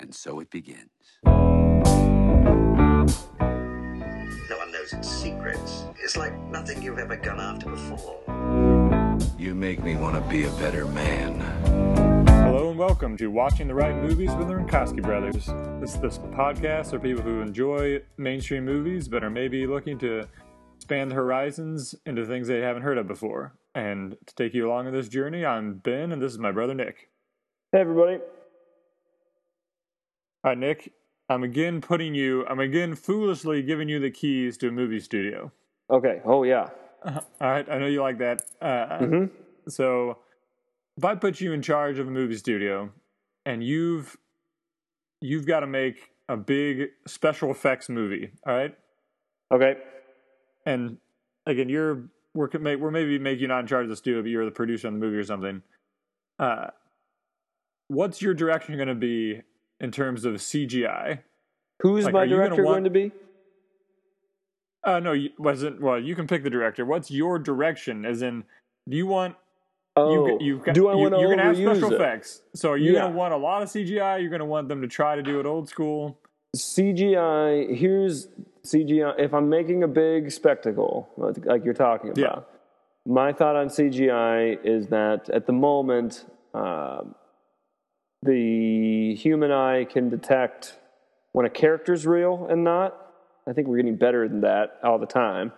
And so it begins. No one knows its secrets. It's like nothing you've ever gone after before. You make me want to be a better man. Hello and welcome to Watching the Right Movies with the Rinkowski Brothers. This this podcast for people who enjoy mainstream movies but are maybe looking to expand the horizons into things they haven't heard of before. And to take you along on this journey, I'm Ben, and this is my brother Nick. Hey everybody. All right, Nick, I'm again putting you, I'm again foolishly giving you the keys to a movie studio. Okay. Oh yeah. Uh, all right, I know you like that. Uh, hmm So, if I put you in charge of a movie studio, and you've you've got to make a big special effects movie, all right? Okay. And again, you're we're we're maybe making you not in charge of the studio, but you're the producer on the movie or something. Uh, what's your direction going to be in terms of CGI? Who's Like, my you director want- going to be? Uh, no, you, wasn't. Well, you can pick the director. What's your direction? As in, do you want Oh, you, you've got, do I want to you're gonna have special it? effects. So are you Yeah. gonna want a lot of CGI? You're gonna want them to try to do it old school. CGI. Here's CGI. If I'm making a big spectacle, like you're talking Yeah. about, my thought on CGI is that at the moment, um, the human eye can detect when a character's real and not. I think we're getting better than that all the time.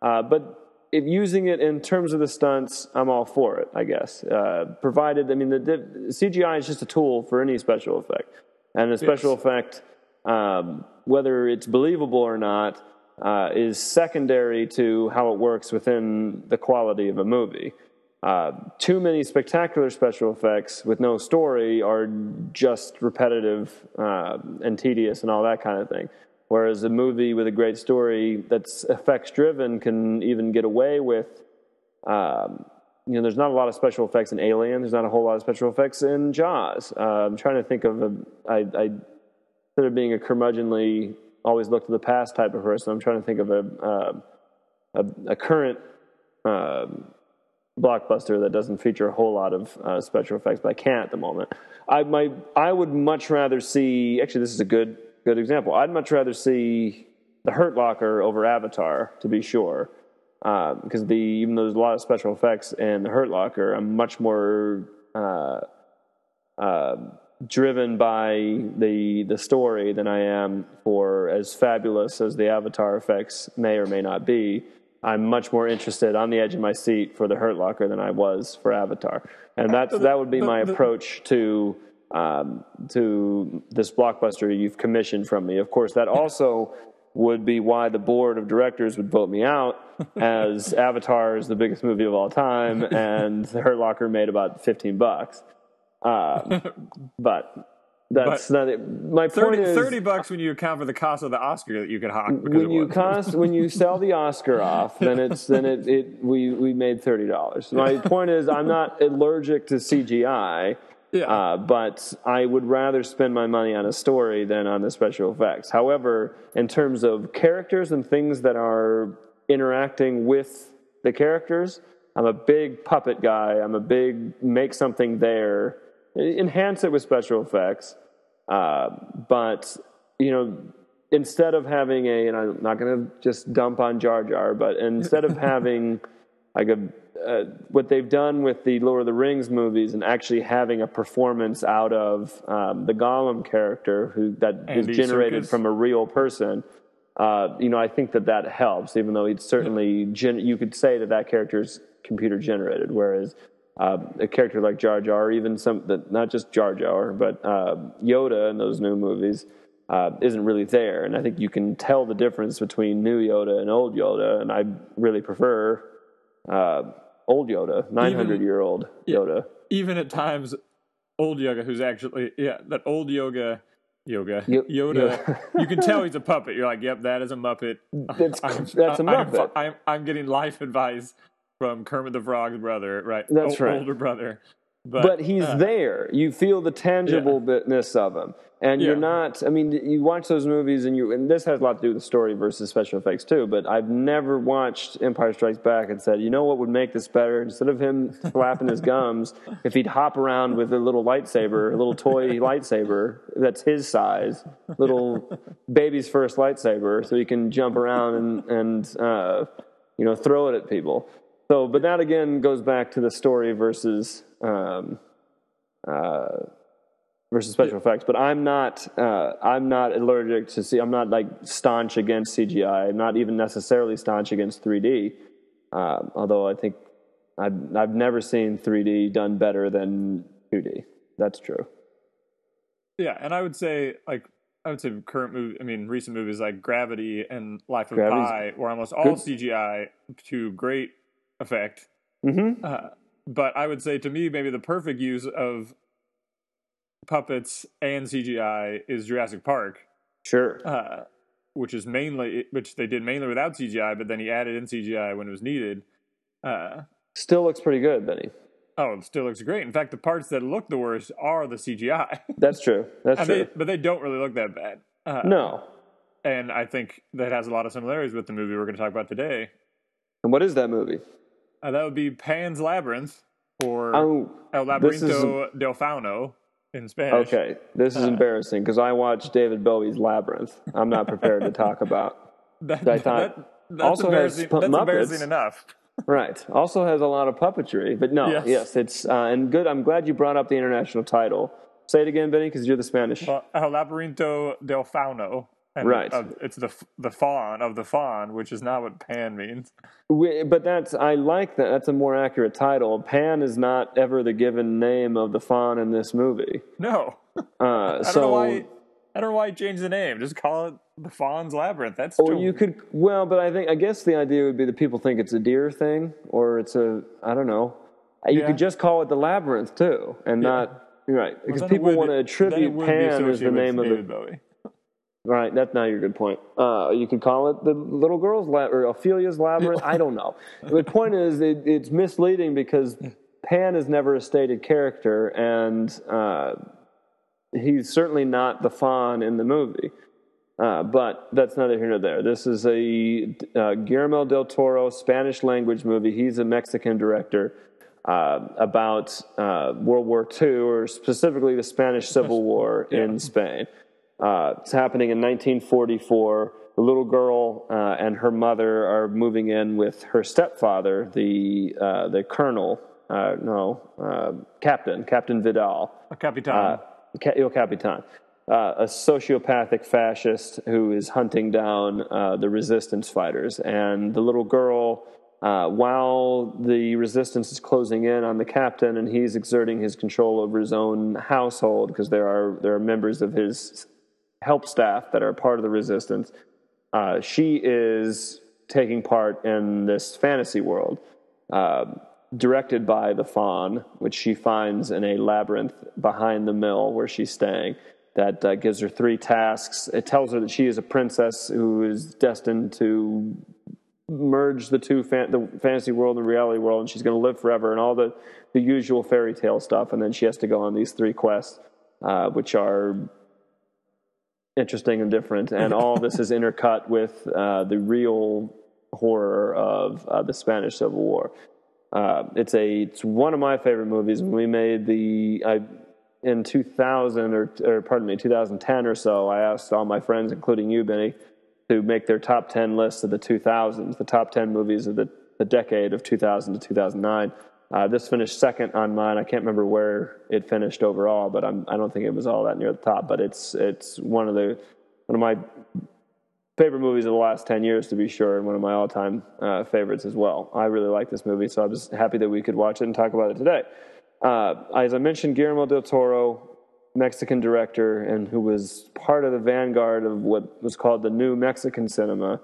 Uh, but if using it in terms of the stunts, I'm all for it. I guess, uh, provided I mean the, the CGI is just a tool for any special effect, and a special Yes. effect, um, whether it's believable or not, uh, is secondary to how it works within the quality of a movie. Uh, too many spectacular special effects with no story are just repetitive uh, and tedious and all that kind of thing. Whereas a movie with a great story that's effects driven can even get away with, um, you know, there's not a lot of special effects in Alien. There's not a whole lot of special effects in Jaws. Uh, I'm trying to think of a, I, I, instead of being a curmudgeonly, always look to the past type of person, I'm trying to think of a, uh, a, a current um blockbuster that doesn't feature a whole lot of uh, special effects, but I can't at the moment. I my I would much rather see. Actually, this is a good good example. I'd much rather see the Hurt Locker over Avatar, to be sure, uh, because the even though there's a lot of special effects in the Hurt Locker, I'm much more. Uh, uh, driven by the the story than I am for as fabulous as the Avatar effects may or may not be. I'm much more interested on the edge of my seat for the Hurt Locker than I was for Avatar, and that's that would be my approach to um, to this blockbuster you've commissioned from me. Of course, that also would be why the board of directors would vote me out, as Avatar is the biggest movie of all time, and the Hurt Locker made about fifteen bucks. Uh, but that's not it. My 30, point is, 30 bucks when you account for the cost of the Oscar that you could hawk. Because when you cost when you sell the Oscar off, then it's then it, it we we made thirty dollars. My point is, I'm not allergic to CGI. Yeah. Uh, but I would rather spend my money on a story than on the special effects. However, in terms of characters and things that are interacting with the characters, I'm a big puppet guy. I'm a big make something there, enhance it with special effects. Uh, but you know, instead of having a, and I'm not going to just dump on Jar Jar, but instead of having like a uh, what they've done with the Lord of the Rings movies and actually having a performance out of um, the Gollum character who that is Andy generated Serkis. from a real person. Uh, you know, I think that that helps, even though it's certainly gen- you could say that that character is computer generated, whereas uh, a character like Jar Jar, or even some that not just Jar Jar, but uh, Yoda in those new movies. Uh, isn't really there, and I think you can tell the difference between new Yoda and old Yoda, and I really prefer uh, old Yoda, nine hundred year old Yoda. Even at times, old yoga, who's actually, yeah, that old yoga. Yoga, Yo- Yoda. Yoda. you can tell he's a puppet. You're like, yep, that is a Muppet. That's- I'm, that's a I'm- Muppet. I'm, I'm, getting life advice from Kermit the Frog's brother, right? That's O- right. Older brother. but, he's uh, there. You feel the tangibleness of him, and you're not. I mean, you watch those movies, and you and this has a lot to do with the story versus special effects too. But I've never watched Empire Strikes Back and said, you know what would make this better? Instead of him flapping his gums, if he'd hop around with a little lightsaber, a little toy lightsaber that's his size, little baby's first lightsaber, so he can jump around and and uh, you know throw it at people. So, but that again goes back to the story versus um, uh, versus special effects. But I'm not uh, I'm not allergic to see. I'm not like staunch against CGI. I'm not even necessarily staunch against 3D. Um, although I think I've I've never seen 3D done better than 2D. That's true. Yeah, and I would say like I would say current movie. I mean, recent movies like Gravity and Life of Gravity's Pi were almost all good. CGI to great effect. Mm-hmm. Uh, but I would say to me, maybe the perfect use of puppets and CGI is Jurassic Park, Sure. uh, which is mainly which they did mainly without CGI, but then he added in CGI when it was needed. Uh, Still looks pretty good, Benny. oh, it still looks great. In fact, the parts that look the worst are the CGI, That's true. That's and true. they, but they don't really look that bad. Uh, no. and I think that has a lot of similarities with the movie we're going to talk about today. And what is that movie? Uh, that would be Pan's Labyrinth or Oh, El is- Laberinto del Fauno in Spanish. Okay, this is embarrassing because I watched David Bowie's Labyrinth. I'm not prepared to talk about. That, thought- that- that's also has embarrassing. pu- That's Muppets. embarrassing enough. Right. Also has a lot of puppetry, but no, yes, Yes. it's uh, and good. I'm glad you brought up the international title. Say it again, Benny, because you're the Spanish. El Laberinto del Fauno. And, Right. uh, it's the the fawn of the fawn, which is not what Pan means. We, but that's I like that. That's a more accurate title. Pan is not ever the given name of the fawn in this movie. No, Uh, I don't so know why. I don't know why he changed the name. Just call it the Fawn's Labyrinth. That's Or you could well, but I think I guess the idea would be that people think it's a deer thing, or it's a I don't know. You Yeah. could just call it the labyrinth too, and not you're right because people would- want to attribute Pan as the name of the Bowie. Right. That's now your good point. Uh, you could call it the little girl's lab or Ophelia's labyrinth. I don't know. The point is, it, it's misleading because Pan is never a stated character, and uh, he's certainly not the fawn in the movie. Uh, but that's neither here nor there. This is a uh, Guillermo del Toro Spanish language movie. He's a Mexican director uh, about uh, World War II, or specifically the Spanish Civil War in Spain. Uh, it's happening in 1944. The little girl uh, and her mother are moving in with her stepfather, the uh, the colonel, uh, no, uh, captain, Captain Vidal. A Capitan. Uh, Ca- Il Capitan, uh, a sociopathic fascist who is hunting down uh, the resistance fighters. And the little girl, uh, while the resistance is closing in on the captain and he's exerting his control over his own household because there are, there are members of his help staff that are part of the resistance, uh, she is taking part in this fantasy world. Uh, directed by the fawn, which she finds in a labyrinth behind the mill where she's staying. That uh, gives her three tasks. It tells her that she is a princess who is destined to merge the two fan- the fantasy world and reality world, and she's going to live forever, and all the, the usual fairy tale stuff. And then she has to go on these three quests, uh, which are interesting and different. And all this is intercut with uh, the real horror of uh, the Spanish Civil War. Uh, it's a it's one of my favorite movies. When we made the I, in 2000 or or pardon me 2010 or so, I asked all my friends, including you, Benny, to make their top 10 lists of the 2000s, the top 10 movies of the, the decade of 2000 to 2009. Uh, this finished second on mine. I can't remember where it finished overall, but I'm, I don't think it was all that near the top. But it's it's one of the one of my favorite movies of the last 10 years to be sure and one of my all-time uh, favorites as well i really like this movie so i was happy that we could watch it and talk about it today uh, as i mentioned guillermo del toro mexican director and who was part of the vanguard of what was called the new mexican cinema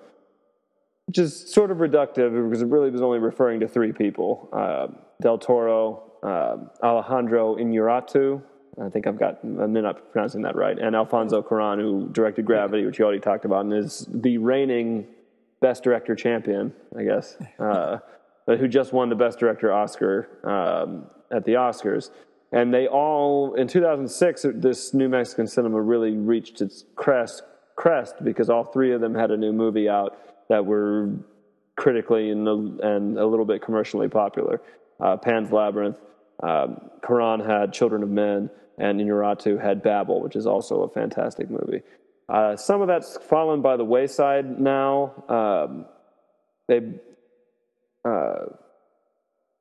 which is sort of reductive because it really was only referring to three people uh, del toro uh, alejandro inarritu I think I've got, I'm not pronouncing that right. And Alfonso Cuarón, who directed Gravity, which you already talked about, and is the reigning Best Director champion, I guess, uh, but who just won the Best Director Oscar um, at the Oscars. and they all in 2006 this New Mexican cinema really reached its crest crest because all three of them had a new movie out that were critically and a, and a little bit commercially popular. Uh, Pan's Labyrinth, um, Cuarón had Children of Men, and Inarritu had Babel, which is also a fantastic movie. Uh, some of that's fallen by the wayside now. Um, they uh,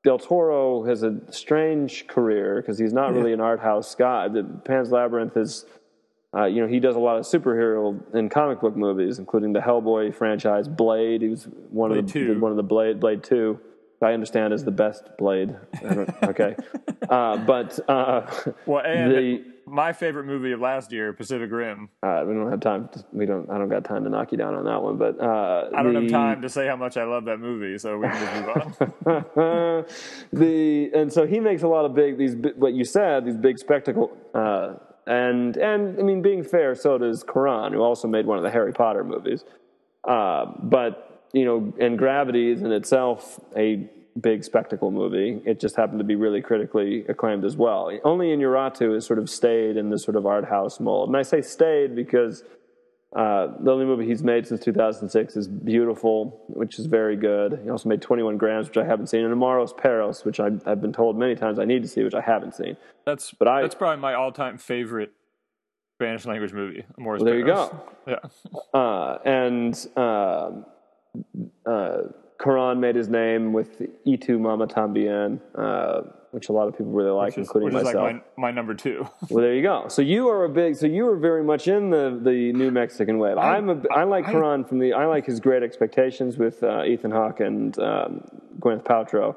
Del Toro has a strange career because he's not really an art house guy. The Pan's Labyrinth is, uh, you know, he does a lot of superhero and comic book movies, including the Hellboy franchise, Blade. He was one Blade of the 2. did one of the Blade Blade Two. I understand is the best Blade. Okay, uh, but uh, Well, and the my favorite movie of last year, Pacific Rim. uh, we don't have time. To, we don't. I don't got time to knock you down on that one. But uh, I don't the, have time to say how much I love that movie, so we can just move on. the and so he makes a lot of big these bi- what you said these big spectacle uh, and and I mean being fair so does Cuarón who also made one of the Harry Potter movies uh, but you know and Gravity is in itself a big spectacle movie it just happened to be really critically acclaimed as well only Inarritu has sort of stayed in this sort of art house mold and I say stayed because uh, the only movie he's made since 2006 is Biutiful, which is very good. He also made 21 Grams, which I haven't seen, and Amores Perros, which I, I've been told many times I need to see, which I haven't seen. That's But I- that's probably my all-time favorite Spanish language movie. Amores Well, there you go. Yeah, Uh, and um uh, Cuarón made his name with Y Tu Mama Tambien, uh, which a lot of people really like, which is, including which is myself. like my, my number two. Well, there you go. So you are a big. So you are very much in the the new Mexican wave. I, am a. I like I- Cuarón from the. I like his Great Expectations with uh, Ethan Hawke and um, Gwyneth Paltrow.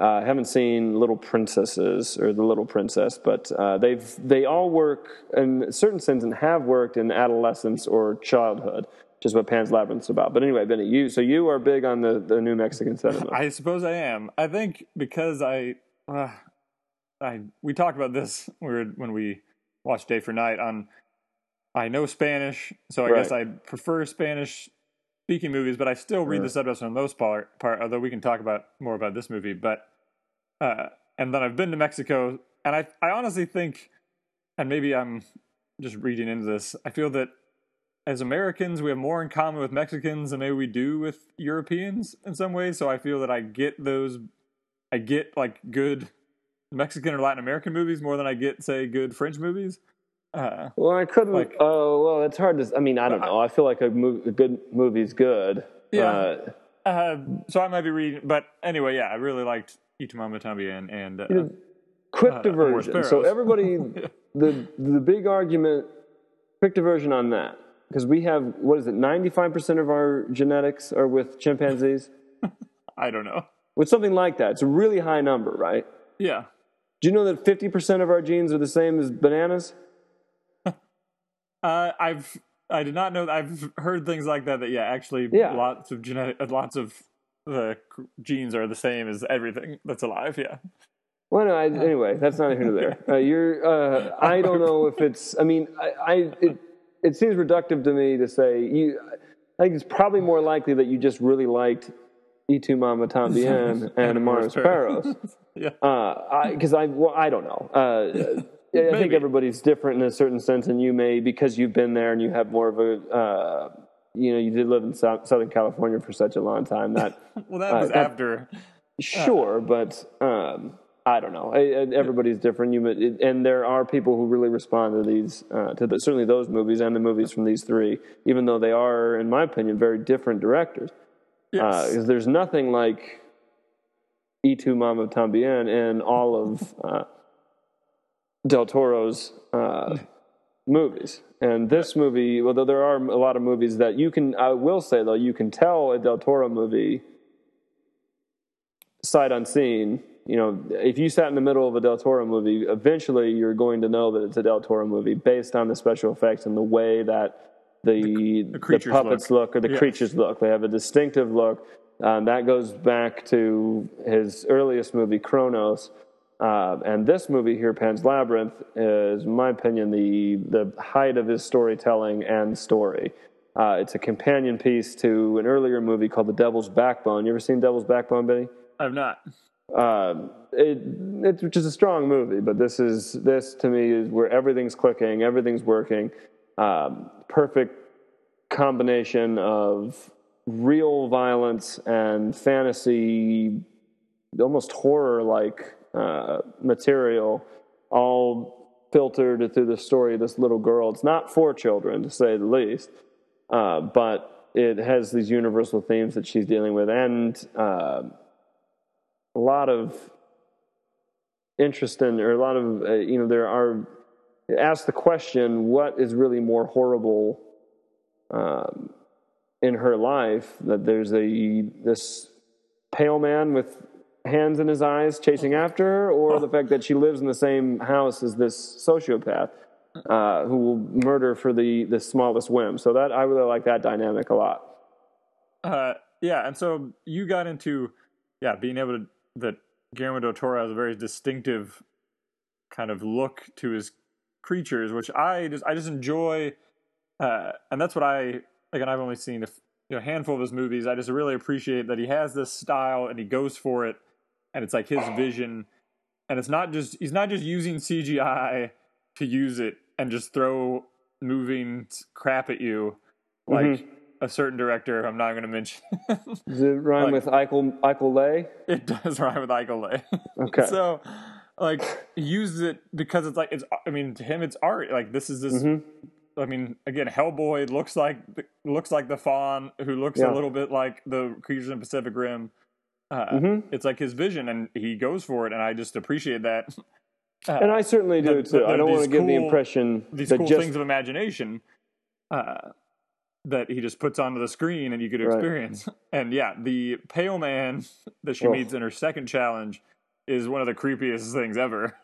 Uh, I haven't seen Little Princesses or The Little Princess, but uh, they've they all work in a certain sense and have worked in adolescence or childhood, which is what Pan's Labyrinth's about. But anyway, Benny, you so you are big on the the new Mexican cinema. I suppose I am. I think because I, uh, I we talked about this when we were- when we watched Day for Night on. I know Spanish, so I guess I prefer Spanish speaking movies, but I still read the subtitles for the most part. Part, although we can talk about more about this movie, but uh, and then I've been to Mexico, and I I honestly think, and maybe I'm just reading into this. I feel that as Americans, we have more in common with Mexicans than maybe we do with Europeans in some ways. So I feel that I get those, I get like good Mexican or Latin American movies more than I get, say, good French movies. Uh, Well, I couldn't. Like- oh, well, it's hard to. I mean, I don't know. I feel like a, mo- a good movie's good. Yeah. Uh, uh, so I might be reading, but anyway, yeah, I really liked Y Tu Mama Tambien and uh, quick Uh, diversion. So everybody, the the big argument, quick diversion on that because we have what is it? Ninety five percent of our genetics are with chimpanzees. I don't know. with something like that, it's a really high number, right? Yeah, Do you know that fifty percent of our genes are the same as bananas? Uh, I've I did not know. I've heard things like that. That yeah, actually, Yeah. lots of genetic, uh, lots of the genes are the same as everything that's alive. Yeah. Well, no, I, anyway, that's not here nor there. Uh, you're, uh, I don't know if it's. I mean, I, I it, it seems reductive to me to say you. I think it's probably more likely that you just really liked Y Tu Mama Tambien and Amores Perros. Yeah. Because I, well, I don't know. Uh, I think everybody's different in a certain sense, and you may because you've been there and you have more of a. Uh, you know, you did live in Sou- Southern California for such a long time that Well, that Uh, was that- after. Sure, but um, I don't know. Everybody's different. You and there are people who really respond to these, uh, to the, certainly those movies and the movies from these three, even though they are, in my opinion, very different directors. Yes. Because there's nothing like Y Tu Mama Tambien in all of uh, Del Toro's uh, movies. And this movie, although there are a lot of movies that you can, I will say though, you can tell a Del Toro movie sight unseen. You know, if you sat in the middle of a Del Toro movie, eventually you're going to know that it's a Del Toro movie based on the special effects and the way that the the, creatures puppets look. or the creatures look. They have a distinctive look. Um, that goes back to his earliest movie, Cronos. Uh, and this movie here, Pan's Labyrinth, is, in my opinion, the the height of his storytelling and story. Uh, it's a companion piece to an earlier movie called The Devil's Backbone. You ever seen Devil's Backbone, Benny? I've not. uh, it, it's which is a strong movie, but this is this to me is where everything's clicking, everything's working. Um, perfect combination of real violence and fantasy, almost horror like uh, material, all filtered through the story of this little girl. It's not for children, to say the least, uh, but it has these universal themes that she's dealing with, and uh, a lot of interesting, or a lot of uh, you know, there are. Ask the question: What is really more horrible um, in her life? That there's a this pale man with hands in his eyes chasing after her, or the fact that she lives in the same house as this sociopath uh, who will murder for the the smallest whim. So that I really like that dynamic a lot. Uh, yeah, and so you got into yeah being able to that Guillermo del Toro has a very distinctive kind of look to his creatures, which I just I just enjoy, uh, and that's what I again I've only seen a you know, handful of his movies. I just really appreciate that he has this style and he goes for it, and it's like his vision, and it's not just he's not just using CGI to use it and just throw moving crap at you like Mhm. a certain director I'm not going to mention. Does it rhyme Like- with Eichel Eichel Lay? it does rhyme with Eichel Lay. Okay. so like he uses it because it's like it's I mean to him it's art. Like this is this Mhm. I mean again Hellboy looks like looks like the fawn who looks Yeah. a little bit like the creatures in Pacific Rim. Uh, Mhm. It's like his vision and he goes for it and I just appreciate that. Uh, And I certainly do the- too. the- I don't want to give the impression these that cool just things of imagination uh, that he just puts onto the screen and you could Right. experience. And yeah, the pale man that she Oh. meets in her second challenge is one of the creepiest things ever.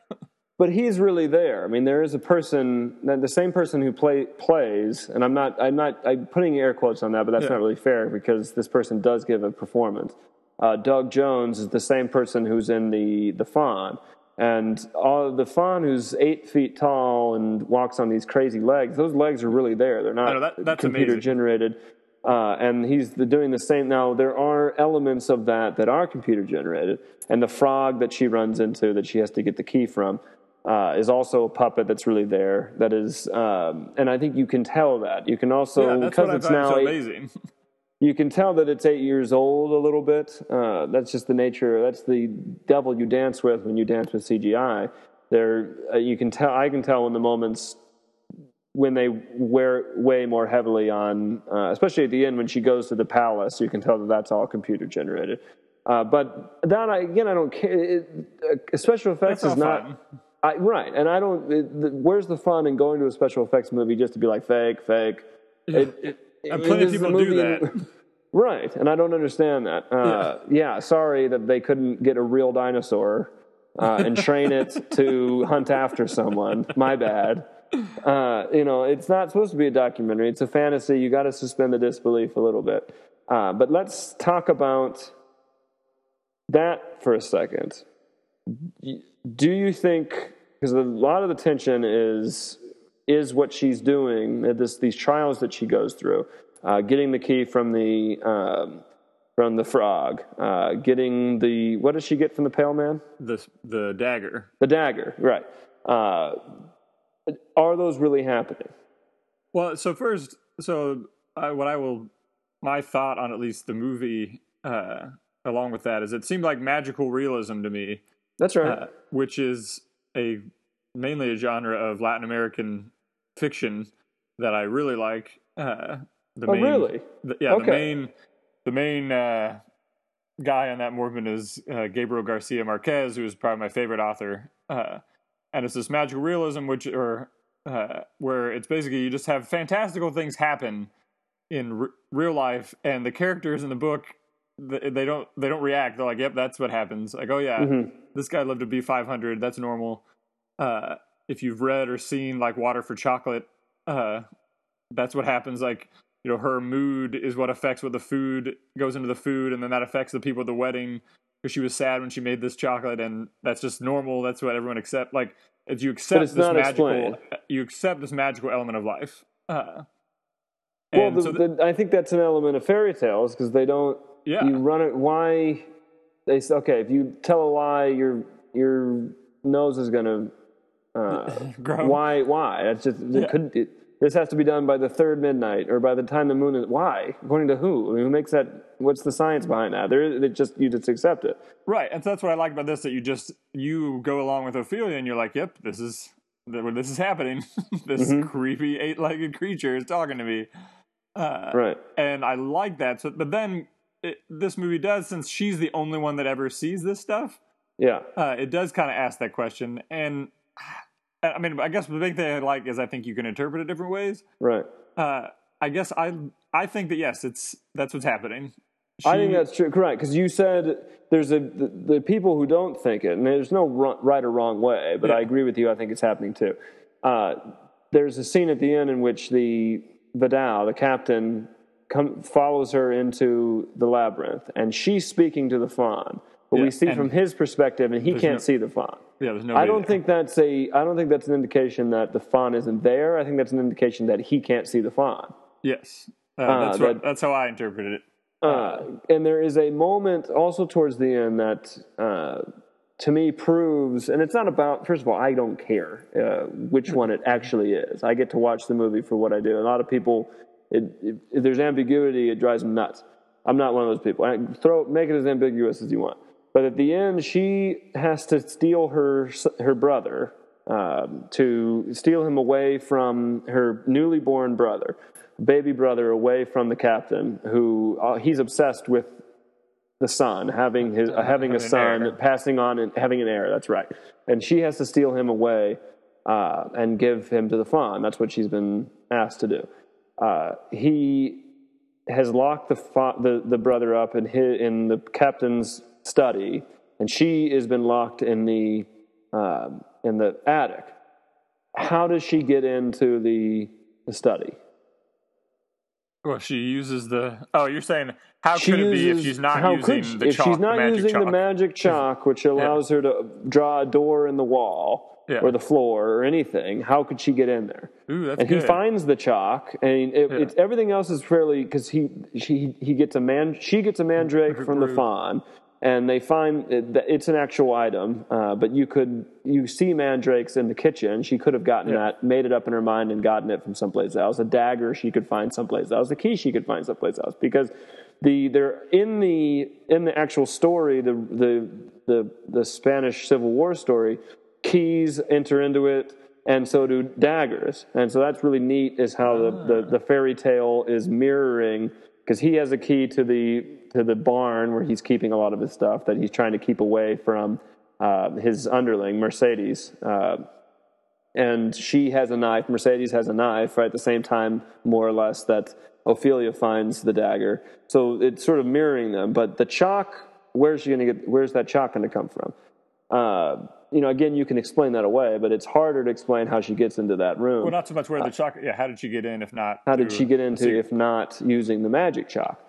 but he's really there. I mean, there is a person, the same person who play, plays, and I'm not, I'm not, I'm putting air quotes on that, but that's Yeah. not really fair because this person does give a performance. Uh, Doug Jones is the same person who's in the the Fawn, and all the Fawn who's eight feet tall and walks on these crazy legs. Those legs are really there. They're not know, that- that's computer amazing. generated. Uh, and he's the, doing the same now. There are elements of that that are computer generated, and the frog that she runs into that she has to get the key from uh, is also a puppet that's really there. That is, um, and I think you can tell that. You can also yeah, because it's now eight, amazing. you can tell that it's eight years old a little bit. Uh, that's just the nature. That's the devil you dance with when you dance with CGI. There, uh, you can tell. I can tell in the moments when they wear way more heavily on, uh, especially at the end when she goes to the palace. You can tell that that's all computer generated. Uh, but that I, again, I don't care. It, uh, special effects is not. fun. I, right, and I don't. It, the, where's the fun in going to a special effects movie just to be like fake, fake? It, it, And it plenty of people do movie in- that. Right, and I don't understand that. Uh, yeah. sorry that they couldn't get a real dinosaur uh, and train it to hunt after someone. My bad. Uh, you know, it's not supposed to be a documentary. It's a fantasy. You got to suspend the disbelief a little bit. Uh, but let's talk about that for a second. Do you think because a lot of the tension is is what she's doing uh, this these trials that she goes through, uh, getting the key from the um, from the frog, uh, getting the what does she get from the pale man? the the dagger. The dagger, right? Uh, are those really happening? Well, so first, so I, what I will, my thought on at least the movie, uh, along with that, is it seemed like magical realism to me, That's right. uh, which is a mainly a genre of Latin American fiction that I really like. Uh, the oh, main, really? the, yeah, the main the main uh, guy on that movement is uh, Gabriel Garcia Marquez, who is probably my favorite author. Uh, and it's this magical realism, which or uh, where it's basically you just have fantastical things happen in r- real life, and the characters in the book th- they don't they don't react. They're like, "Yep, that's what happens." Like, "Oh yeah, Mhm. this guy lived to be 500. That's normal." Uh, if you've read or seen like Water for Chocolate, uh, that's what happens. Like, you know, her mood is what affects what the food goes into the food, and then that affects the people at the wedding because she was sad when she made this chocolate, and that's just normal. That's what everyone accept. Like, if you accept this magical, explained. you accept this magical element of life. Uh, Well, the, so th- the, I think that's an element of fairy tales because they don't. Yeah. You run it. Why? they say, okay, if you tell a lie, your your nose is gonna uh, Why? Why? That's just it couldn't. It, this has to be done by the third midnight or by the time the moon is. Why? According to who? I mean, who makes that? What's the science behind that? There, it just you just accept it. Right, and so that's what I like about this that you just you go along with Ophelia and you're like, "Yep, this is this is happening. this Mm-hmm. creepy eight-legged creature is talking to me." Uh, Right. and I like that. So, but then it, this movie does, since she's the only one that ever sees this stuff, Yeah. uh, it does kind of ask that question. And I mean, I guess the big thing I like is I think you can interpret it different ways. Right. Uh, I guess I I think that yes, it's that's what's happening. I think that's true. Correct, because you said there's a the, the people who don't think it, and there's no right or wrong way. But Yeah. I agree with you. I think it's happening too. Uh, there's a scene at the end in which the Vidal, the captain, come, follows her into the labyrinth, and she's speaking to the fawn. But Yeah, we see and from his perspective, and he can't no- see the fawn. yeah, there's no. I don't think that's a. I don't think that's an indication that the fawn isn't there. I think that's an indication that he can't see the fawn. Yes, uh, that's what, that- that's how I interpreted it. Uh, and there is a moment also towards the end that uh, to me proves, and it's not about, first of all, I don't care uh, which one it actually is. I get to watch the movie for what I do. A lot of people, it, it, if there's ambiguity, it drives them nuts. I'm not one of those people. I throw, make it as ambiguous as you want. But at the end, she has to steal her her brother um, to steal him away from her newly born brother, baby brother, away from the captain, who uh, he's obsessed with the son, having his uh, having a son, heir. passing on and having an heir. That's right. And she has to steal him away uh, and give him to the fawn. That's what she's been asked to do. Uh, he has locked the, fa- the the brother up in his, in the captain's study, and she has been locked in the um in the attic. How does she get into the the study? Well, she uses the. Oh, you're saying how She could it be if she's not how using could she- the if chalk, she's not the magic using chalk? the magic chalk, which allows her to draw a door in the wall Yeah. or the floor or anything? How could she get in there? Ooh, that's and good. he finds the chalk, and it, it's everything else is fairly because he she he gets a man she gets a mandrake from the fawn, and they find it, that it's an actual item. Uh, but you could you see mandrakes in the kitchen. She could have gotten Yeah. that, made it up in her mind, and gotten it from someplace else. A dagger she could find someplace else. A key she could find someplace else because the they're in the in the actual story the the the the Spanish Civil War story. Keys enter into it and so do daggers. And so that's really neat is how the, the, the fairy tale is mirroring because he has a key to the to the barn where he's keeping a lot of his stuff that he's trying to keep away from uh, his underling Mercedes. Uh, and she has a knife. Mercedes has a knife right at the same time, more or less, that Ophelia finds the dagger. So it's sort of mirroring them. But the chalk, where's she going to get? Where's that chalk going to come from? Uh, you know, again, you can explain that away, but it's harder to explain how she gets into that room. Well, not so much where the chalk. Yeah, how did she get in? If not, how did she get into if not using the magic chalk?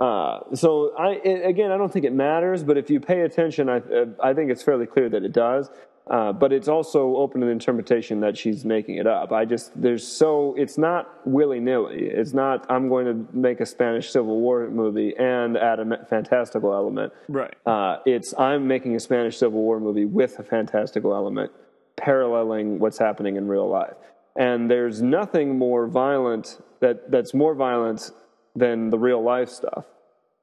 Uh, so I a- again, I don't think it matters, but if you pay attention, I uh, I think it's fairly clear that it does. Uh, but it's also open to the interpretation that she's making it up. I just there's so it's not willy nilly. It's not I'm going to make a Spanish Civil War movie and add a fantastical element. Right. Uh, it's I'm making a Spanish Civil War movie with a fantastical element, paralleling what's happening in real life. And there's nothing more violent that that's more violent than the real life stuff.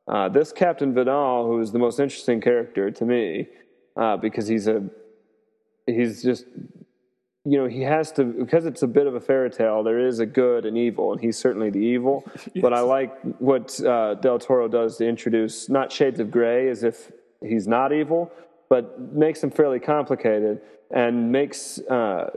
Uh, this Captain Vidal, who is the most interesting character to me, uh, because he's a he's just you know he has to because it's a bit of a fairy tale. There is a good and evil, and he's certainly the evil. But I like what uh, Del Toro does to introduce not shades of gray, as if he's not evil, but makes him fairly complicated and makes. Uh,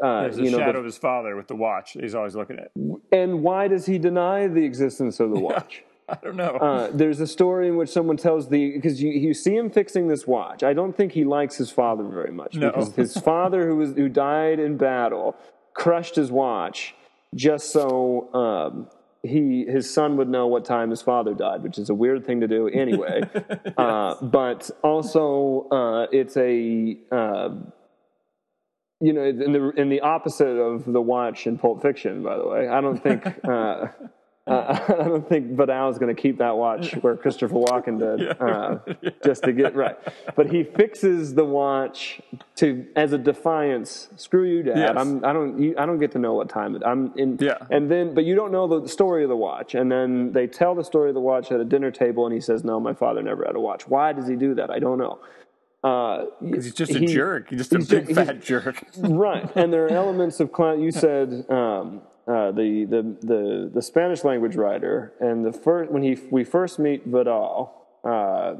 uh, There's the you know, the- shadow of his father with the watch. He's always looking at. and why does he deny the existence of the watch? I don't know. Uh, there's a story in which someone tells the because you, you see him fixing this watch. I don't think he likes his father very much No. because his father, who was who died in battle, crushed his watch just so um, he his son would know what time his father died, which is a weird thing to do anyway. uh, but also, uh, it's a uh, you know in the in the opposite of the watch in Pulp Fiction. By the way, I don't think. Uh, I don't think Vidal's going to keep that watch where Christopher Walken did, uh, just to get right. But he fixes the watch to as a defiance. Screw you, Dad. Yes. I'm. I don't. You, I don't get to know what time it. I'm in. Yeah. And then, but you don't know the story of the watch. And then they tell the story of the watch at a dinner table, and he says, "No, my father never had a watch." Why does he do that? I don't know. Uh, He's just a he- jerk. He's just a he's big ju- fat jerk. right and there are elements of clown you said um, uh, the, the the the spanish language writer and the first when he we first meet vidal uh,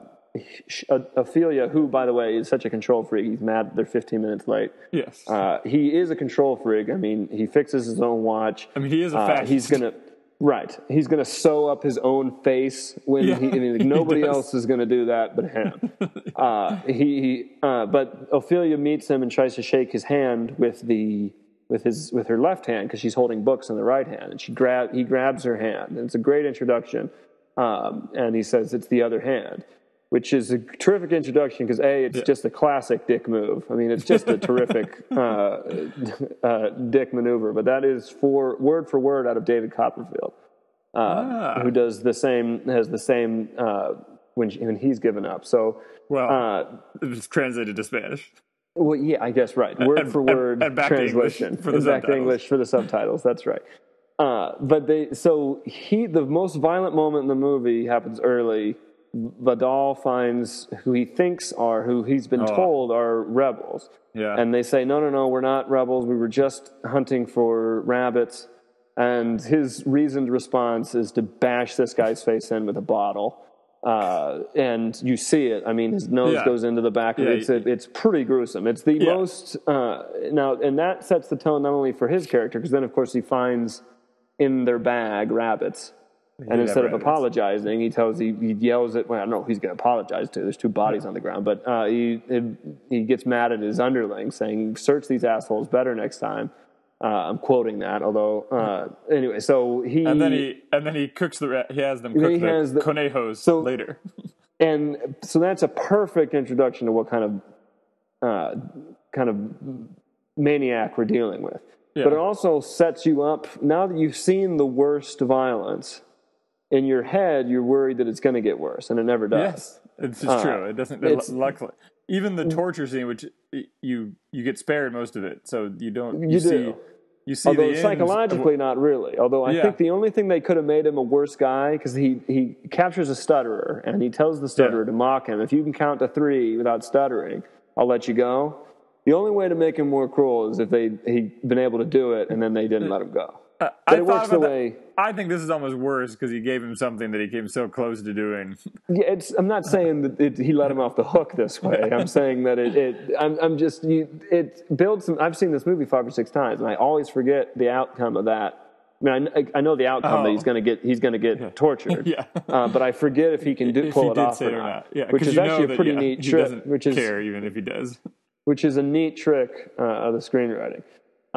ophelia who by the way is such a control freak he's mad they're 15 minutes late Yes. uh, he is a control freak i mean he fixes his own watch I mean, he is a uh, he's gonna right. He's gonna sew up his own face when Yeah, he, I mean, he nobody does. else is gonna do that but him. Uh, he, he uh, but Ophelia meets him and tries to shake his hand with the with his with her left hand because she's holding books in the right hand and she grab he grabs her hand and it's a great introduction um, and he says it's the other hand which is a terrific introduction because a it's just a classic dick move i mean it's just a terrific uh, uh, dick maneuver but that is for word for word out of david copperfield uh, Ah. who does the same has the same uh, when, when he's given up so well, uh, it's translated to Spanish. well, yeah, I guess right. Word and- for word and English translation for the back to. English for the subtitles. That's right. Uh, but they so he the most violent moment in the movie happens early. Vidal finds who he thinks are who he's been Oh. told are rebels, Yeah. and they say, "No, no, no, we're not rebels. We were just hunting for rabbits." And his reasoned response is to bash this guy's face in with a bottle. Uh, and you see it. I mean, his nose Yeah. goes into the back of Yeah, it. It's, it's pretty gruesome. It's the Yeah. most uh, now, and that sets the tone not only for his character, because then of course he finds in their bag rabbits, and instead of apologizing, he tells he, he yells at. Well, I don't know who he's going to apologize to. There's two bodies on the ground, but uh, he he- gets mad at his underling, saying, "Search these assholes better next time." Uh, I'm quoting that, although uh, anyway. So he and then he and then he cooks the he has them cook he the, has the- conejos so- later. and so that's a perfect introduction to what kind of uh, kind of maniac we're dealing with. Yeah. But it also sets you up now that you've seen the worst violence. In your head, you're worried that it's going to get worse, and it never does. Yes, it's just true. It doesn't. Uh, it's- luckily, even the torture scene, which you you get spared most of it, so you don't. You, You see. do. You see Although the of- psychologically, not really. Although I Yeah. think the only thing they could have made him a worse guy because he he captures a stutterer and he tells the stutterer Yeah. to mock him. If you can count to three without stuttering, I'll let you go. The only way to make him more cruel is if they he'd been able to do it and then they didn't let him go. I it thought works the about that. way. I think this is almost worse because he gave him something that he came so close to doing. Yeah, it's, I'm not saying that it, he let him off the hook this way. I'm saying that it. it I'm, I'm just you, it builds some. I've seen this movie five or six times, and I always forget the outcome of that. I mean, I, I know the outcome that Oh. he's going to get. He's going to get tortured. Yeah. uh, but I forget if he can do, if pull it off or it or not. not, yeah, which is actually know a pretty yeah, neat trick. Which is care even if he does. which is a neat trick uh, of the screenwriting.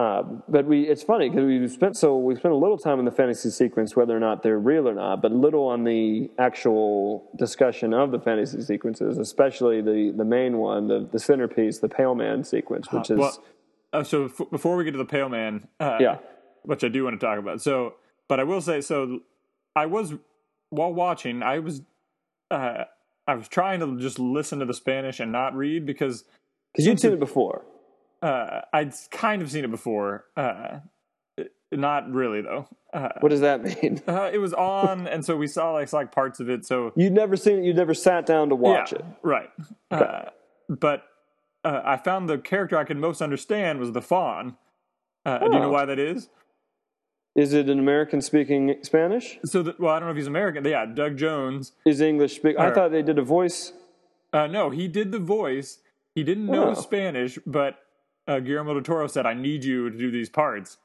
Uh, but we, it's funny because we spent so we spent a little time in the fantasy sequence, whether or not they're real or not, but little on the actual discussion of the fantasy sequences, especially the the main one, the the centerpiece, the Pale Man sequence, which is Well, uh, so f- before we get to the Pale Man, uh, Yeah. which I do want to talk about. So, but I will say, so I was while watching, I was, uh, I was trying to just listen to the Spanish and not read because because you'd seen it before. Uh, I'd kind of seen it before. Uh, not really though. Uh, What does that mean? uh, it was on, and so we saw like like parts of it. So You'd never seen it. You'd never sat down to watch yeah, it. right. Uh, but uh, I found the character I could most understand was the fawn. Uh, Do you know Oh. why that is? Is it an American speaking Spanish? So, the, well, I don't know if he's American. Yeah, Doug Jones. Is English speak? I thought they did a voice. Uh, no, he did the voice. He didn't know Oh. Spanish, but uh, Guillermo del Toro said, "I need you to do these parts."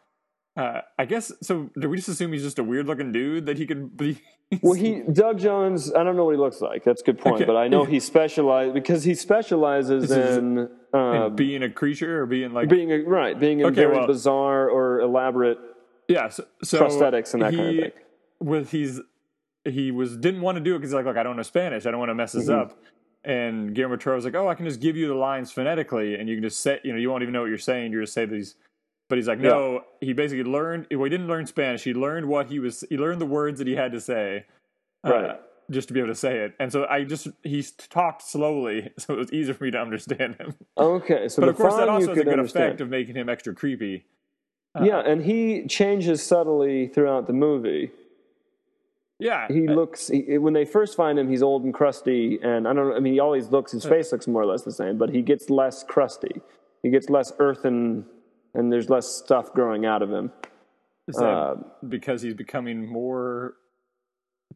Uh, I guess so. Do we just assume he's just a weird-looking dude that he could be? Well, he Doug Jones. I don't know what he looks like. That's a good point. Okay. But I know he specializes because he specializes This is- in uh, being a creature or being like being a, right, being in Okay, very well- bizarre or elaborate. yeah, so, so prosthetics and that he, kind of thing. With he's he was didn't want to do it because he's like, look, I don't know Spanish. I don't want to mess this Mm-hmm. up. And Guillermo Toro was like, oh, I can just give you the lines phonetically, and you can just say, you know, you won't even know what you're saying. You just say these But he's like, no. He basically learned. Well, he didn't learn Spanish. He learned what he was. He learned the words that he had to say, uh, Right. just to be able to say it. And so I just he talked slowly, so it was easier for me to understand him. Okay, so But of course, that also has a good understand. effect of making him extra creepy. yeah, and he changes subtly throughout the movie. Yeah, He uh, looks he, when they first find him, he's old and crusty, and I don't. know I mean, he always looks. His face looks more or less the same, but he gets less crusty. He gets less earthen, and there's less stuff growing out of him. is that uh, because he's becoming more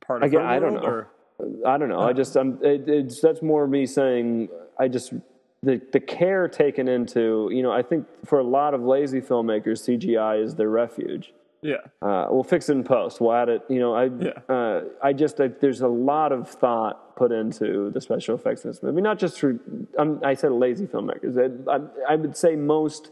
part of her I don't know. or- I don't know. I just I'm, it, it's that's more me saying I just the the care taken into you know I think for a lot of lazy filmmakers CGI is their refuge. Yeah, Uh, we'll fix it in post. We'll add it. You know, I Yeah. uh, I just I, there's a lot of thought put into the special effects in this movie. Not just for um, I said lazy filmmakers. I, I, I would say most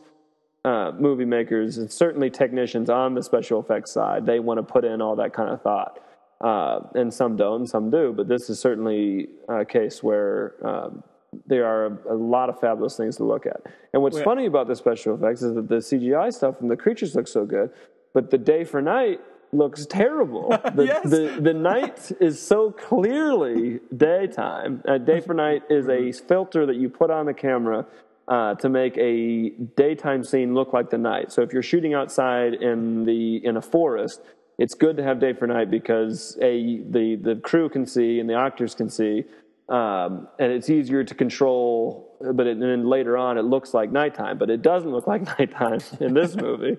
uh, movie makers and certainly technicians on the special effects side they want to put in all that kind of thought. Uh, and some don't, and some do. But this is certainly a case where um, there are a, a lot of fabulous things to look at. And what's yeah. funny about the special effects is that the CGI stuff and the creatures look so good, but the day for night looks terrible. The, Yes. the, the night is so clearly daytime. Uh, day for night is a filter that you put on the camera uh, to make a daytime scene look like the night. So if you're shooting outside in the in a forest, it's good to have day for night because a the the crew can see and the actors can see, um, and it's easier to control. But it, and then later on, it looks like nighttime, but it doesn't look like nighttime in this movie.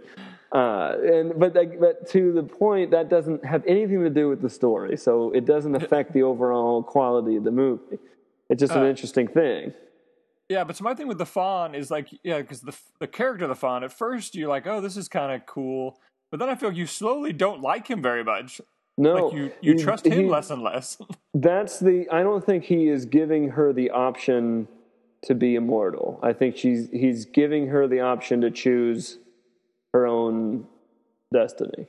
Uh, and but like, but to the point that doesn't have anything to do with the story, so it doesn't affect the overall quality of the movie. It's just an Uh, interesting thing. yeah. But so my thing with the faun is like, yeah, because the the character of the faun at first you're like, oh, this is kind of cool, but then I feel you slowly don't like him very much. No, Like you you he- trust him he- less and less. That's the. I don't think he is giving her the option to be immortal. I think she's he's giving her the option to choose her own destiny.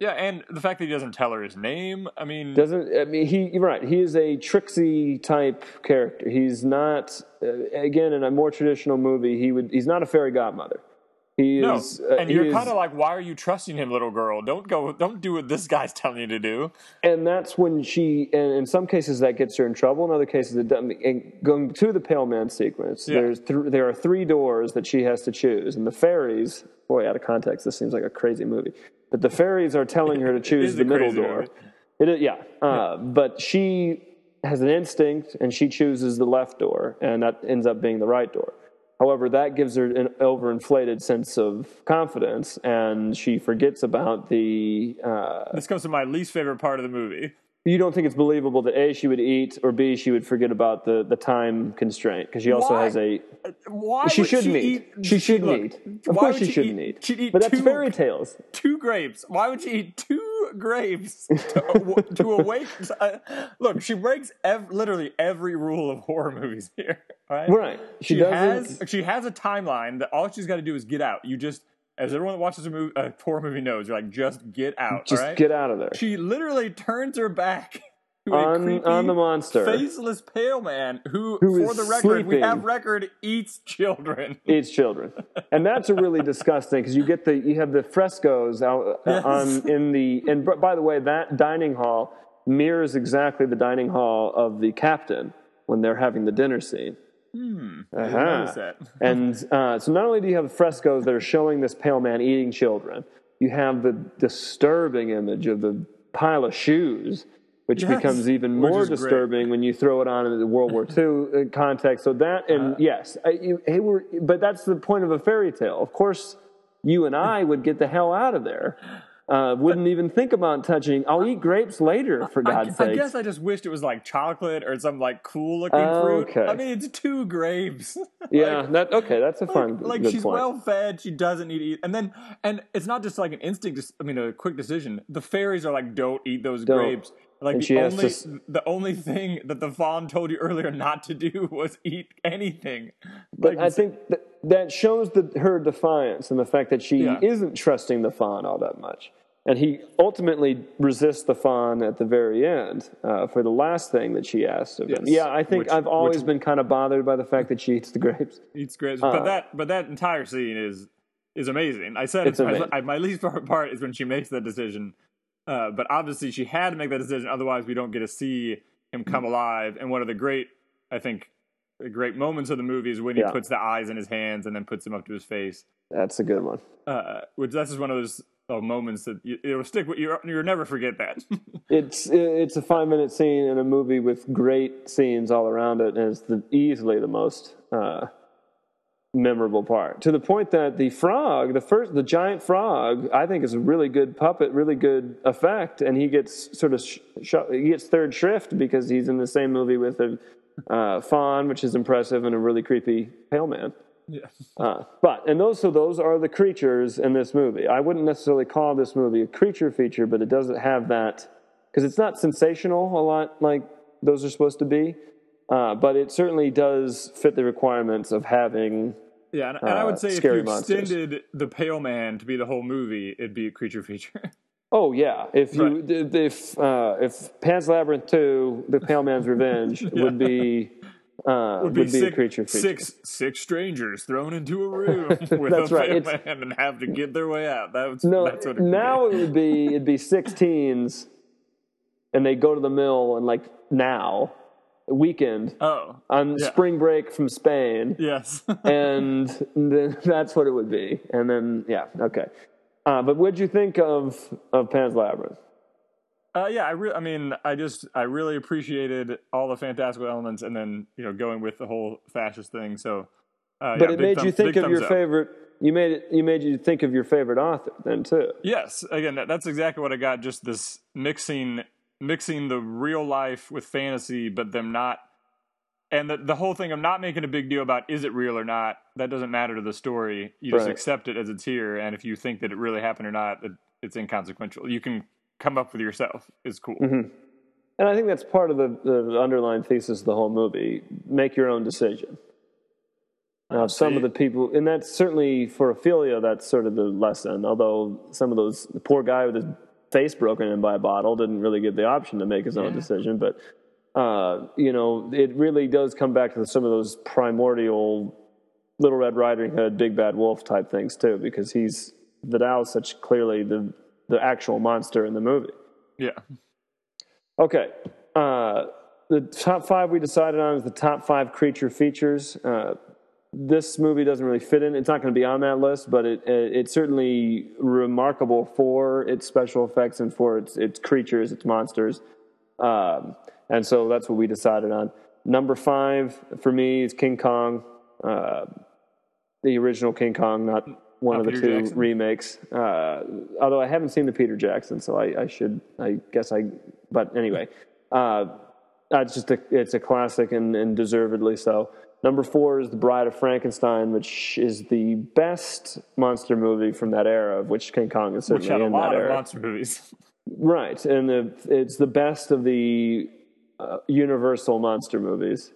yeah, and the fact that he doesn't tell her his name. I mean, Doesn't I mean he? You're right. He is a tricksy type character. He's not. Uh, again, in a more traditional movie, he would. He's not a fairy godmother. He no, is. uh, and you're kind of like, why are you trusting him, little girl? Don't go, don't do what this guy's telling you to do. and that's when she and in some cases that gets her in trouble in other cases it doesn't and going to the pale man sequence Yeah. there's th- there are three doors that she has to choose and the fairies boy out of context this seems like a crazy movie but the fairies are telling her to choose the middle door movie. it is, yeah, uh, but she has an instinct and she chooses the left door and that ends up being the right door However, that gives her an overinflated sense of confidence, and she forgets about the uh, This comes to my least favorite part of the movie. you don't think it's believable that a she would eat or b she would forget about the, the time constraint because she also Why? has a Why she shouldn't she eat. she shouldn't look, eat of course she she shouldn't eat- eat, she'd eat but that's two- fairy tales two grapes. Why would she eat two grapes to, to awake? uh, look, she breaks ev- literally every rule of horror movies here. Right? right she, She, has she has a timeline that all she's got to do is get out. You just, as everyone that watches a, movie, a horror movie knows, you're like, just get out. just right? get out of there She literally turns her back on on the monster faceless pale man who, Who for the record, we have record eats children. eats children and that's a really disgusting because you get the you have the frescoes out uh, Yes. on in the and by the way that dining hall mirrors exactly the dining hall of the captain when they're having the dinner scene Hmm. Uh-huh. And uh, so not only do you have frescoes that are showing this pale man eating children, you have the disturbing image of the pile of shoes, which Yes, becomes even which more is great. disturbing when you throw it on in the World War II context. So that, Uh. and yes, I, you, hey, we're, but that's the point of a fairy tale. Of course, you and I would get the hell out of there. Uh, wouldn't even think about touching. I'll eat grapes later, for God's sake. I guess I just wished it was like chocolate or some like cool looking fruit. okay. I mean, it's two grapes. yeah, that okay. That's a fun, like good she's point. well fed, she doesn't need to eat, and then and it's not just like an instinct. I mean, a quick decision. The fairies are like, "Don't eat those Don't. grapes." Like And the only to the only thing that the faun told you earlier not to do was eat anything. But Like, I think that, that shows the, her defiance and the fact that she Yeah. isn't trusting the faun all that much. And he ultimately resists the faun at the very end uh, for the last thing that she asks of him. Yes. Yeah, I think Which- I've always which- been kind of bothered by the fact that she eats the grapes. eats grapes, Uh, but that but that entire scene is is amazing. I said It's it's, my, amazing. I, my least favorite part is when she makes that decision. Uh, but obviously, she had to make that decision. Otherwise, we don't get to see him come alive. And one of the great, I think, the great moments of the movie is when he Yeah. puts the eyes in his hands and then puts them up to his face. That's a good one. Uh, which that's just one of those uh, moments that you, it'll stick with you. You'll never forget that. It's it's a five minute scene in a movie with great scenes all around it, and it's the, easily the most uh, memorable part. To the point that the frog, the first, the giant frog, I think is a really good puppet, really good effect, and he gets sort of sh- sh- he gets third shrift because he's in the same movie with a uh, faun, which is impressive, and a really creepy pale man. yeah. Uh, but and those so those are the creatures in this movie. I wouldn't necessarily call this movie a creature feature, but it doesn't have that because it's not sensational a lot like those are supposed to be. Uh, but it certainly does fit the requirements of having. Yeah, and, and I would Uh, say if you monsters. extended the Pale Man to be the whole movie, it'd be a creature feature. Oh yeah, if you Right. if uh, if Pan's Labyrinth two, The Pale Man's Revenge would be uh, would, be, six, a creature feature. Six six strangers thrown into a room with That's a right, Man and have to get their way out. That's No, that's what it now be. it would be it'd be six teens, and they go to the mill and like now weekend Oh, on yeah. spring break from Spain, yes. and then that's what it would be. And then yeah, okay. Uh, but what'd you think of of Pan's Labyrinth? Uh, yeah, I re- I mean, I just I really appreciated all the fantastical elements, and then you know going with the whole fascist thing. So, uh, But yeah, it made thumb- you think of your up. favorite. You made it. You made you think of your favorite author then too. Yes, again, that, that's exactly what I got. Just this mixing, mixing the real life with fantasy, but them not, and the the whole thing of not making a big deal about is it real or not. That doesn't matter to the story. You just Right. accept it as it's here, and if you think that it really happened or not, it, it's inconsequential. You can come up with yourself. It's cool. Mm-hmm. And I think that's part of the, the underlying thesis of the whole movie. Make your own decision. Now, some of the people, and that's certainly for Ofelia, that's sort of the lesson. Although some of those, the poor guy with his face broken in by a bottle didn't really get the option to make his own decision. But, uh, you know, it really does come back to some of those primordial Little Red Riding Hood, Big Bad Wolf type things, too, because he's, Vidal is such clearly the, the actual monster in the movie. Yeah. Okay. Uh, the top five we decided on is the top five creature features. Uh, this movie doesn't really fit in. It's not going to be on that list, but it, it it's certainly remarkable for its special effects and for its its creatures, its monsters. Um, and so that's what we decided on. Number five for me is King Kong, uh, the original King Kong, not one Not of the two Jackson? remakes. Uh, although I haven't seen the Peter Jackson, so I, I should, I guess I. But anyway, uh, it's just a, it's a classic and, and deservedly so. Number four is The Bride of Frankenstein, which is the best monster movie from that era, of which King Kong is certainly Which had a in lot that of era. monster movies. Right, and the, it's the best of the uh, Universal monster movies.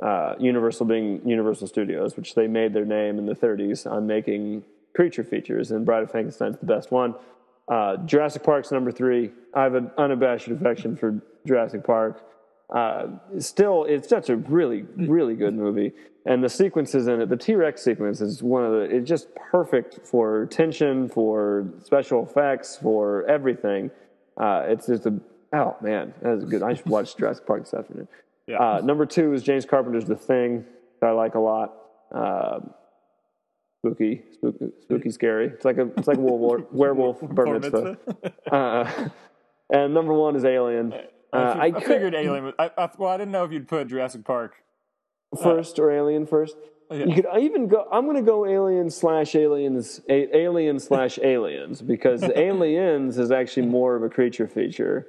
Uh, Universal being Universal Studios, which they made their name in the 30s on making creature features, and Bride of Frankenstein's the best one. Uh, Jurassic Park's number three. I have an unabashed affection for Jurassic Park. Uh, still, it's such a really, really good movie, and the sequences in it, the T Rex sequence is one of the. It's just perfect for tension, for special effects, for everything. Uh, it's just a oh man, that is good. I should watch Jurassic Park this afternoon. Yeah. Uh, number two is James Carpenter's The Thing that I like a lot. Um spooky, spooky, spooky, scary. It's like a it's like a werewolf, werewolf bar mitzvah? Uh, and number one is Alien. Uh, I, I, figured Alien. Was, I, I, well, I didn't know if you'd put Jurassic Park. first or Alien first. yeah. You could even go. I'm going to go Alien slash Aliens, a, Alien slash Aliens because Aliens is actually more of a creature feature.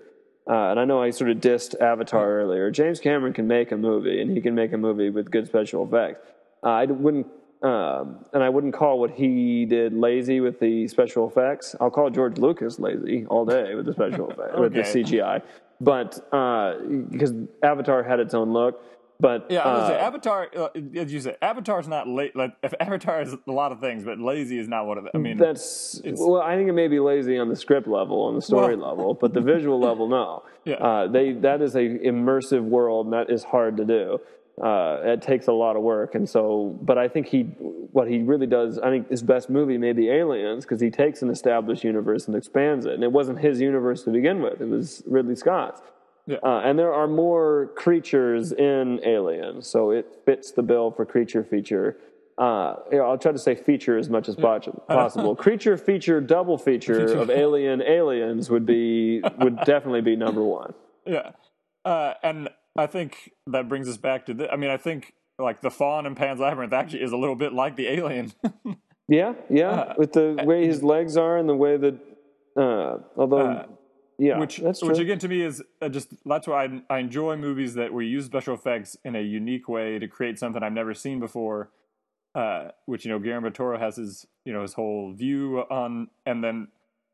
Uh, and I know I sort of dissed Avatar earlier. James Cameron can make a movie, and he can make a movie with good special effects. Uh, I wouldn't, um, and I wouldn't call what he did lazy with the special effects. I'll call George Lucas lazy all day with the special effects, with the CGI. But uh, because Avatar had its own look, but Yeah, I was gonna say uh, Avatar. Uh, as you said, Avatar's not late. Like, if Avatar is a lot of things, but lazy is not one of them. I mean, That's well, I think it may be lazy on the script level, on the story Well- level, but the visual level, no. Yeah. Uh, they that is a immersive world, and that is hard to do. Uh, it takes a lot of work, and so. But I think he, what he really does, I think his best movie may be Aliens, because he takes an established universe and expands it. And it wasn't his universe to begin with; it was Ridley Scott's. Yeah. Uh, and there are more creatures in Alien, so it fits the bill for creature feature. Uh, you know, I'll try to say feature as much as po- possible. creature feature double feature of Alien Aliens would be would definitely be number one. Yeah. Uh, and I think that brings us back to the. I mean, I think like the faun in Pan's Labyrinth actually is a little bit like the alien. Yeah, yeah, Uh, with the way his legs are and the way that, uh, although, yeah, which that's true. which again to me is uh, just that's why I, I enjoy movies that where you use special effects in a unique way to create something I've never seen before. Uh, which you know Guillermo Toro has his you know his whole view on, and then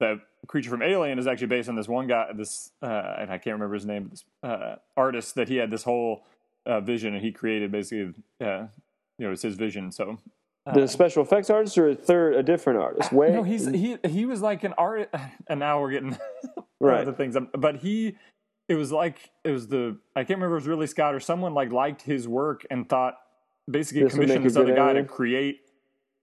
the creature from Alien is actually based on this one guy, this uh, and I can't remember his name, but this uh, artist that he had this whole uh, vision and he created basically, uh, you know, it's his vision. So the special effects artist or a third, a different artist. Way, no, he's he he was like an art, and now we're getting Right. the things. But he, it was like it was the I can't remember if it was Ridley Scott or someone like liked his work and thought basically This commissioned this other guy alien? to create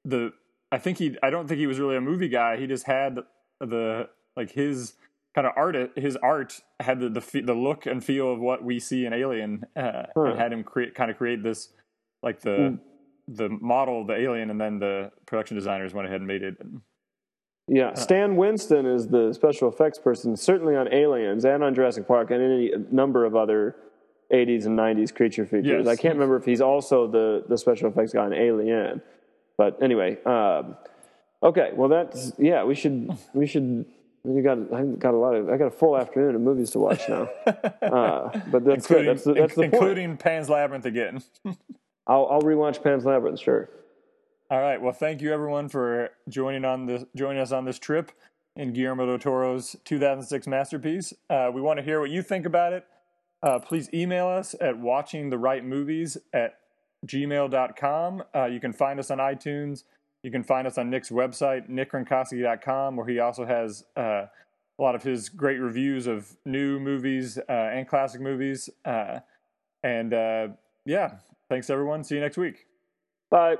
the. I think he. I don't think he was really a movie guy. He just had the like his kind of art. His art had the the, the look and feel of what we see in Alien, uh, Huh. and had him create kind of create this like the. The model of the alien, and then the production designers went ahead and made it. And, yeah, Stan Winston is the special effects person, certainly on Aliens and on Jurassic Park and any number of other 80s and 90s creature features. Yes. I can't remember if he's also the, the special effects guy on Alien, but anyway, um, okay. Well, that's yeah. We should we should. We got I got a lot of I got a full afternoon of movies to watch now. Uh, but that's good. including, That's the, that's the point. including Pan's Labyrinth again. I'll, I'll rewatch Pan's Labyrinth. Sure. All right. Well, thank you everyone for joining on this joining us on this trip in Guillermo del Toro's 2006 masterpiece. Uh, we want to hear what you think about it. Uh, please email us at watchingtherightmovies at gmail.com. Uh, you can find us on iTunes. You can find us on Nick's website, nickronkowski.com, where he also has uh, a lot of his great reviews of new movies uh, and classic movies. Uh, and uh, yeah, thanks everyone. See you next week. Bye.